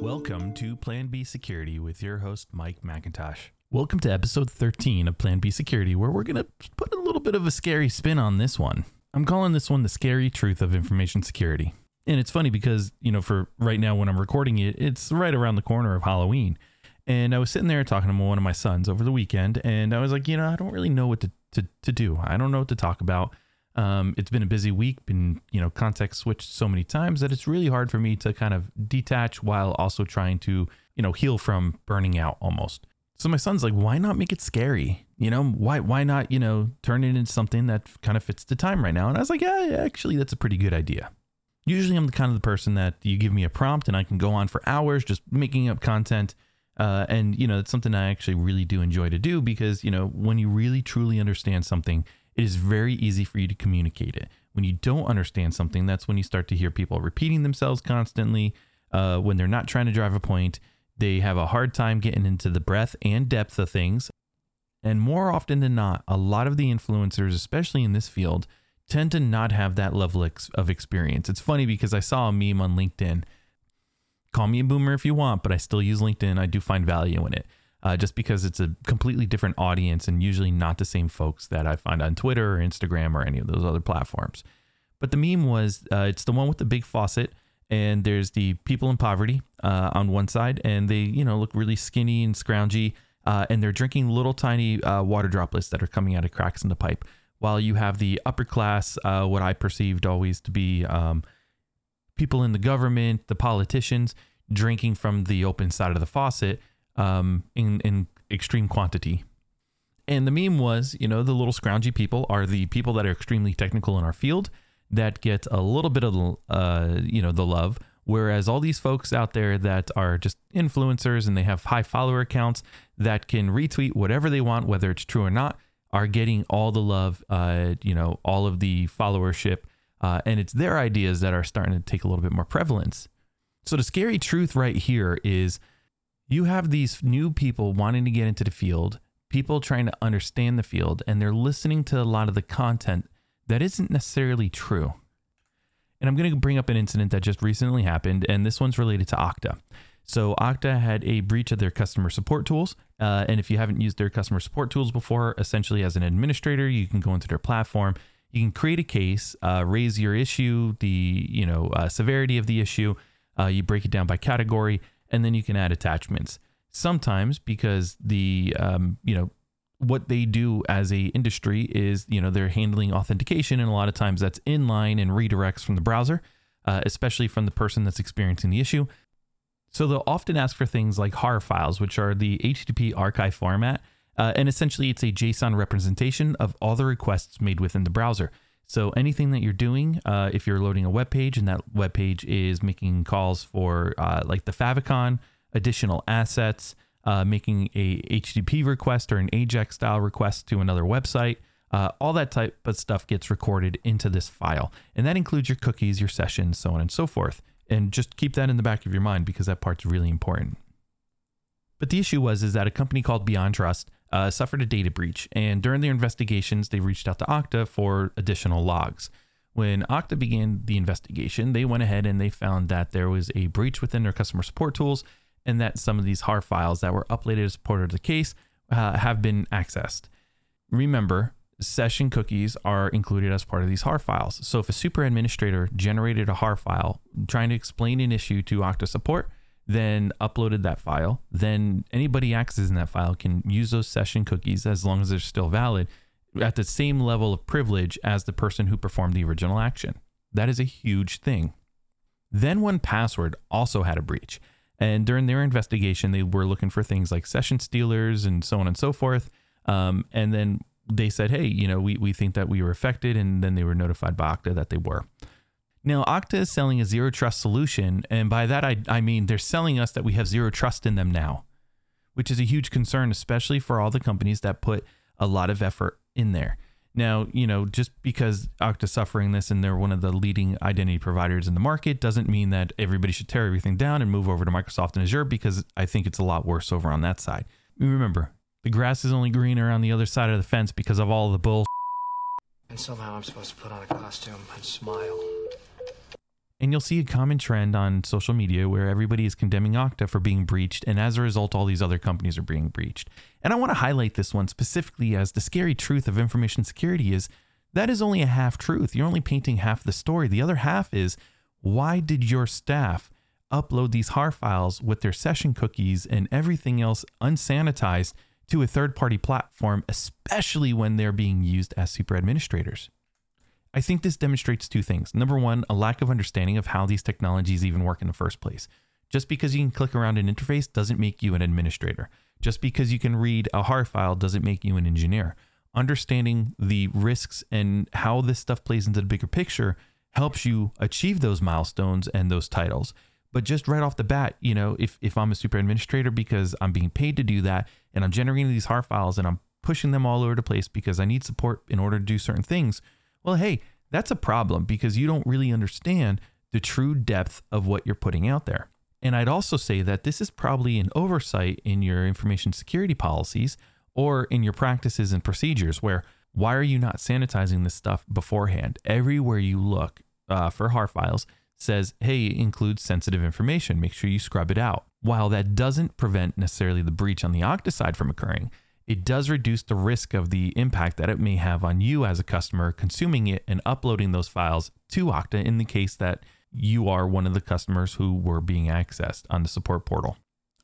Welcome to Plan B Security with your host, Mike McIntosh. Welcome to episode 13 of Plan B Security, where we're going to put a little bit of a scary spin on this one. I'm calling this one the scary truth of information security. And it's funny because, you know, for right now when I'm recording it, it's right around the corner of Halloween. And I was sitting there talking to one of my sons over the weekend, and I was like, you know, I don't really know what to, to, to do. I don't know what to talk about. Um, it's been a busy week, been, you know, context switched so many times that it's really hard for me to kind of detach while also trying to, you know, heal from burning out almost. So my son's like, why not make it scary? You know, why why not, you know, turn it into something that kind of fits the time right now? And I was like, yeah, actually, that's a pretty good idea. Usually I'm the kind of the person that you give me a prompt and I can go on for hours just making up content. Uh, and, you know, it's something I actually really do enjoy to do because, you know, when you really truly understand something, it is very easy for you to communicate it. When you don't understand something, that's when you start to hear people repeating themselves constantly. Uh, when they're not trying to drive a point, they have a hard time getting into the breadth and depth of things. And more often than not, a lot of the influencers, especially in this field, tend to not have that level of experience. It's funny because I saw a meme on LinkedIn. Call me a boomer if you want, but I still use LinkedIn. I do find value in it uh, just because it's a completely different audience and usually not the same folks that I find on Twitter or Instagram or any of those other platforms. But the meme was uh, it's the one with the big faucet, and there's the people in poverty uh, on one side, and they you know look really skinny and scroungy, uh, and they're drinking little tiny uh, water droplets that are coming out of cracks in the pipe. While you have the upper class, uh, what I perceived always to be um, people in the government, the politicians, drinking from the open side of the faucet um, in in extreme quantity. And the meme was, you know, the little scroungy people are the people that are extremely technical in our field that get a little bit of uh, you know the love, whereas all these folks out there that are just influencers and they have high follower accounts that can retweet whatever they want, whether it's true or not, are getting all the love, uh, you know, all of the followership, uh, and it's their ideas that are starting to take a little bit more prevalence. So the scary truth right here is you have these new people wanting to get into the field, people trying to understand the field, and they're listening to a lot of the content that isn't necessarily true. And I'm going to bring up an incident that just recently happened, and this one's related to Okta. So, Okta had a breach of their customer support tools. Uh, and if you haven't used their customer support tools before, essentially as an administrator, you can go into their platform. You can create a case, uh, raise your issue, the you know uh, severity of the issue. Uh, you break it down by category, and then you can add attachments. Sometimes because the um, you know what they do as a industry is you know they're handling authentication, and a lot of times that's inline and redirects from the browser, uh, especially from the person that's experiencing the issue. So they'll often ask for things like HAR files, which are the HTTP archive format, uh, and essentially it's a JSON representation of all the requests made within the browser. So anything that you're doing, uh, if you're loading a web page and that web page is making calls for uh, like the favicon, additional assets, uh, making a HTTP request or an AJAX style request to another website, uh, all that type of stuff gets recorded into this file, and that includes your cookies, your sessions, so on and so forth. And just keep that in the back of your mind because that part's really important. But the issue was is that a company called BeyondTrust uh, suffered a data breach, and during their investigations, they reached out to Okta for additional logs. When Okta began the investigation, they went ahead and they found that there was a breach within their customer support tools, and that some of these HAR files that were uploaded as part of the case uh, have been accessed. Remember, session cookies are included as part of these HAR files. So if a super administrator generated a HAR file trying to explain an issue to Okta support, then uploaded that file, then anybody accessing that file can use those session cookies as long as they're still valid at the same level of privilege as the person who performed the original action. That is a huge thing. Then 1Password also had a breach. And during their investigation, they were looking for things like session stealers and so on and so forth. Um, and then they said, hey, you know, we, we think that we were affected. And then they were notified by Okta that they were. Now, Okta is selling a zero trust solution, and by that I, I mean they're selling us that we have zero trust in them now, which is a huge concern, especially for all the companies that put a lot of effort in there. Now, you know, just because Okta's suffering this and they're one of the leading identity providers in the market doesn't mean that everybody should tear everything down and move over to Microsoft and Azure because I think it's a lot worse over on that side. Remember, the grass is only greener on the other side of the fence because of all the bull. And somehow I'm supposed to put on a costume and smile. And you'll see a common trend on social media where everybody is condemning Okta for being breached. And as a result, all these other companies are being breached. And I want to highlight this one specifically as the scary truth of information security is that is only a half truth. You're only painting half the story. The other half is why did your staff upload these HAR files with their session cookies and everything else unsanitized to a third party platform, especially when they're being used as super administrators? I think this demonstrates two things. Number one, a lack of understanding of how these technologies even work in the first place. Just because you can click around an interface doesn't make you an administrator. Just because you can read a HAR file doesn't make you an engineer. Understanding the risks and how this stuff plays into the bigger picture helps you achieve those milestones and those titles. But just right off the bat, you know, if, if I'm a super administrator because I'm being paid to do that and I'm generating these HAR files and I'm pushing them all over the place because I need support in order to do certain things, well, hey, that's a problem because you don't really understand the true depth of what you're putting out there. And I'd also say that this is probably an oversight in your information security policies or in your practices and procedures where why are you not sanitizing this stuff beforehand? Everywhere you look uh, for HAR files says, hey, include sensitive information. Make sure you scrub it out. While that doesn't prevent necessarily the breach on the Okta side from occurring, it does reduce the risk of the impact that it may have on you as a customer consuming it and uploading those files to Okta in the case that you are one of the customers who were being accessed on the support portal.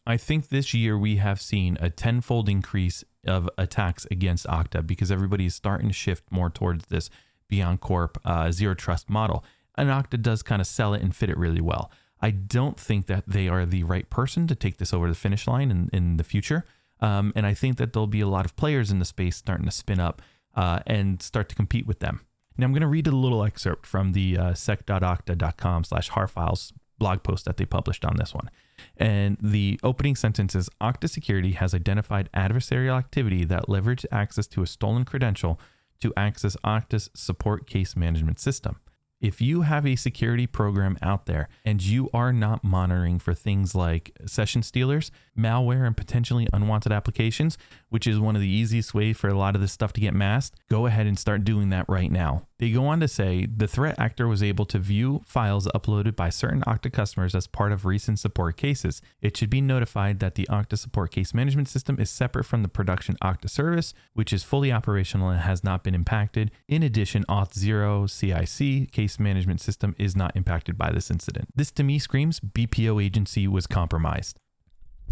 I think this year we have seen a tenfold increase of attacks against Okta because everybody is starting to shift more towards this BeyondCorp uh, zero trust model. And Okta does kind of sell it and fit it really well. I don't think that they are the right person to take this over the finish line in, in the future. Um, and I think that there'll be a lot of players in the space starting to spin up uh, and start to compete with them. Now I'm going to read a little excerpt from the uh, sec.okta.com slash harfiles blog post that they published on this one. And the opening sentence is Okta Security has identified adversarial activity that leveraged access to a stolen credential to access Okta's support case management system. If you have a security program out there and you are not monitoring for things like session stealers, malware, and potentially unwanted applications, which is one of the easiest ways for a lot of this stuff to get masked, go ahead and start doing that right now. They go on to say the threat actor was able to view files uploaded by certain Okta customers as part of recent support cases. It should be notified that the Okta support case management system is separate from the production Okta service, which is fully operational and has not been impacted. In addition, Auth0 CIC case management system is not impacted by this incident. This to me screams BPO agency was compromised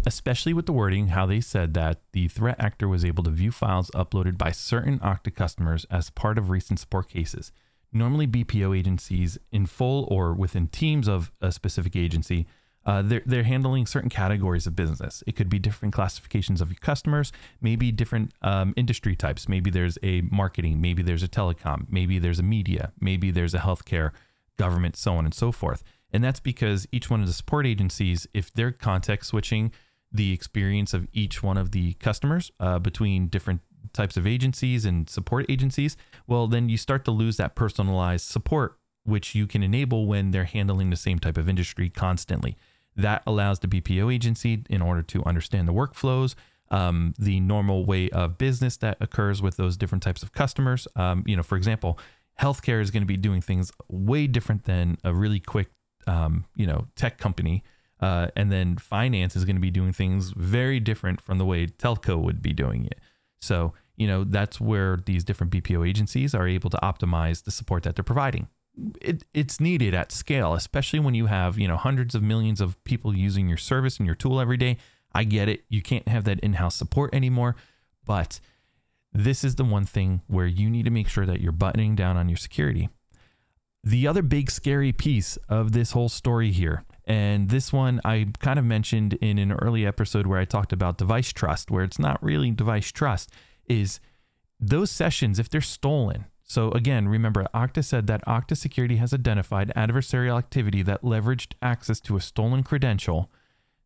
especially with the wording how they said that the threat actor was able to view files uploaded by certain Okta customers as part of recent support cases. Normally, BPO agencies, in full or within teams of a specific agency, uh, they're, they're handling certain categories of business. It could be different classifications of your customers, maybe different um, industry types. Maybe there's a marketing, maybe there's a telecom, maybe there's a media, maybe there's a healthcare, government, so on and so forth. And that's because each one of the support agencies, if they're context switching the experience of each one of the customers uh, between different types of agencies and support agencies, well, then you start to lose that personalized support, which you can enable when they're handling the same type of industry constantly. That allows the BPO agency, in order to understand the workflows, um, the normal way of business that occurs with those different types of customers. Um, you know, for example, healthcare is going to be doing things way different than a really quick, um, you know, tech company uh, and then finance is going to be doing things very different from the way telco would be doing it. So, you know, that's where these different BPO agencies are able to optimize the support that they're providing. It, it's needed at scale, especially when you have, you know, hundreds of millions of people using your service and your tool every day. I get it. You can't have that in house support anymore. But this is the one thing where you need to make sure that you're buttoning down on your security. The other big scary piece of this whole story here and this one I kind of mentioned in an early episode where I talked about device trust, where it's not really device trust, is those sessions, if they're stolen. So again, remember, Okta said that Okta Security has identified adversarial activity that leveraged access to a stolen credential.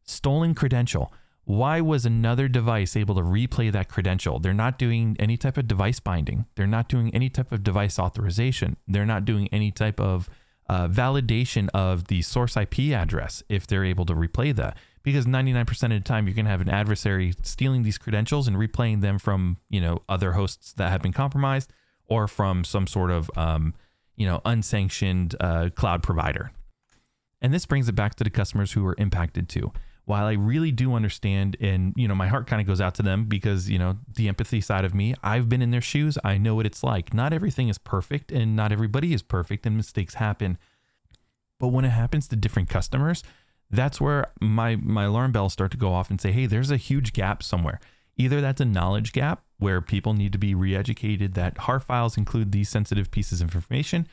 Stolen credential. Why was another device able to replay that credential? They're not doing any type of device binding. They're not doing any type of device authorization. They're not doing any type of uh, validation of the source IP address if they're able to replay that. Because 99% of the time, you're going to have an adversary stealing these credentials and replaying them from, you know, other hosts that have been compromised or from some sort of, um, you know, unsanctioned uh, cloud provider. And this brings it back to the customers who are impacted too. While I really do understand and you know my heart kind of goes out to them because you know the empathy side of me, I've been in their shoes, I know what it's like. Not everything is perfect and not everybody is perfect and mistakes happen. But when it happens to different customers, that's where my my alarm bells start to go off and say, "Hey, there's a huge gap somewhere." Either that's a knowledge gap where people need to be re-educated that HAR files include these sensitive pieces of information,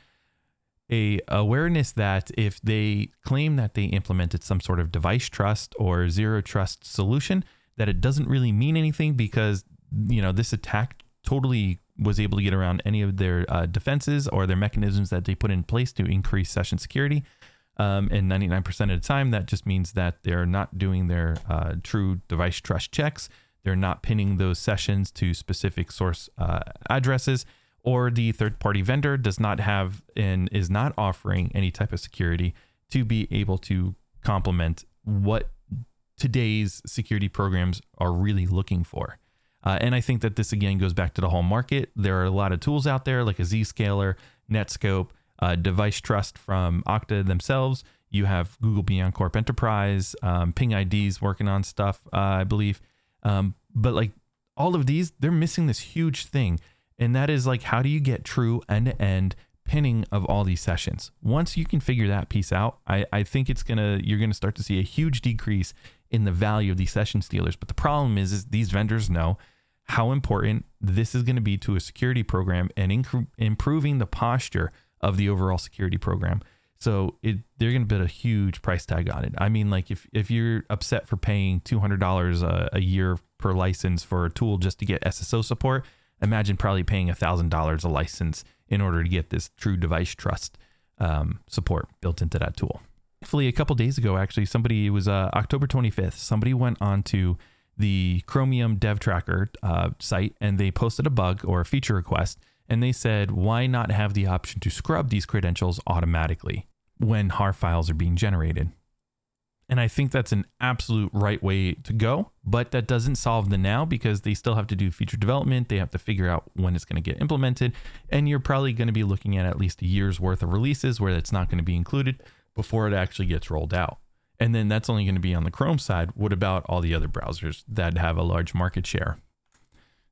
a awareness that if they claim that they implemented some sort of device trust or zero trust solution, that it doesn't really mean anything because you know this attack totally was able to get around any of their uh, defenses or their mechanisms that they put in place to increase session security. Um, and 99% of the time, that just means that they're not doing their uh, true device trust checks. They're not pinning those sessions to specific source uh, addresses, or the third party vendor does not have and is not offering any type of security to be able to complement what today's security programs are really looking for. Uh, and I think that this again goes back to the whole market. There are a lot of tools out there like a Zscaler, Netskope, uh, Device Trust from Okta themselves. You have Google BeyondCorp Enterprise, um, Ping IDs working on stuff, uh, I believe. Um, but like all of these, they're missing this huge thing. And that is like, how do you get true end to end pinning of all these sessions? Once you can figure that piece out, I, I think it's to, you're to start to see a huge decrease in the value of these session stealers. But the problem is, is these vendors know how important this is going to be to a security program and inc- improving the posture of the overall security program. So it they're going to put a huge price tag on it. I mean, like if if you're upset for paying two hundred dollars a year per license for a tool just to get SSO support, imagine probably paying thousand dollars a license in order to get this true device trust um, support built into that tool. Hopefully, a couple days ago, actually, somebody it was uh, October twenty fifth. Somebody went on to the Chromium Dev Tracker uh, site and they posted a bug or a feature request and they said, why not have the option to scrub these credentials automatically when HAR files are being generated? And I think that's an absolute right way to go, but that doesn't solve the now because they still have to do feature development. They have to figure out when it's going to get implemented. And you're probably going to be looking at at least a year's worth of releases where it's not going to be included before it actually gets rolled out. And then that's only going to be on the Chrome side. What about all the other browsers that have a large market share?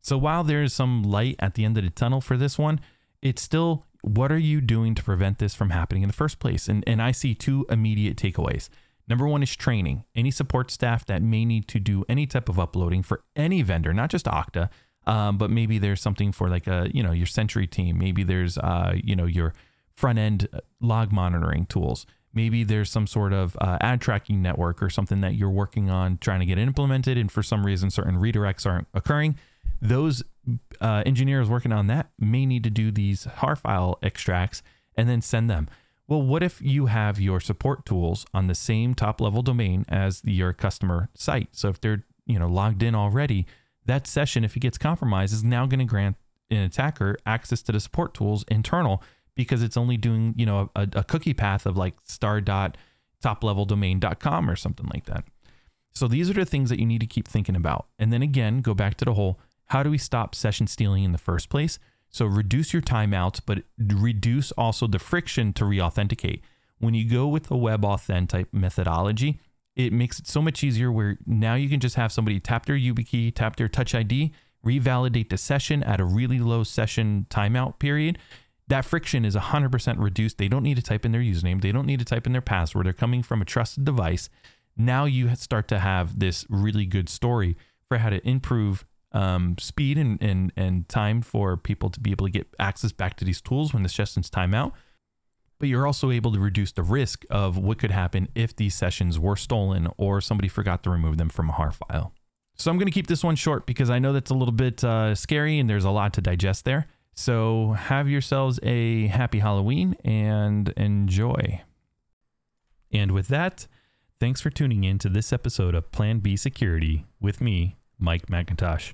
So while there is some light at the end of the tunnel for this one, it's still what are you doing to prevent this from happening in the first place? And, and I see two immediate takeaways. Number one is training. Any support staff that may need to do any type of uploading for any vendor, not just Okta, um, but maybe there's something for like a you know your Sentry team. Maybe there's uh, you know your front end log monitoring tools. Maybe there's some sort of uh, ad tracking network or something that you're working on trying to get implemented, and for some reason certain redirects aren't occurring. Those uh, engineers working on that may need to do these HAR file extracts and then send them. Well, what if you have your support tools on the same top level domain as your customer site? So if they're you know logged in already, that session, if it gets compromised, is now going to grant an attacker access to the support tools internal because it's only doing you know a, a cookie path of like star dot top level domain.com or something like that. So these are the things that you need to keep thinking about. And then again, go back to the whole how do we stop session stealing in the first place? So reduce your timeouts, but reduce also the friction to re-authenticate. When you go with the WebAuthn type methodology, it makes it so much easier where now you can just have somebody tap their YubiKey, tap their Touch ID, revalidate the session at a really low session timeout period. That friction is 100% reduced. They don't need to type in their username. They don't need to type in their password. They're coming from a trusted device. Now you start to have this really good story for how to improve um, speed and, and, and time for people to be able to get access back to these tools when the sessions time out. But you're also able to reduce the risk of what could happen if these sessions were stolen or somebody forgot to remove them from a HAR file. So I'm going to keep this one short because I know that's a little bit uh, scary and there's a lot to digest there. So have yourselves a happy Halloween and enjoy. And with that, thanks for tuning in to this episode of Plan B Security with me, Mike McIntosh.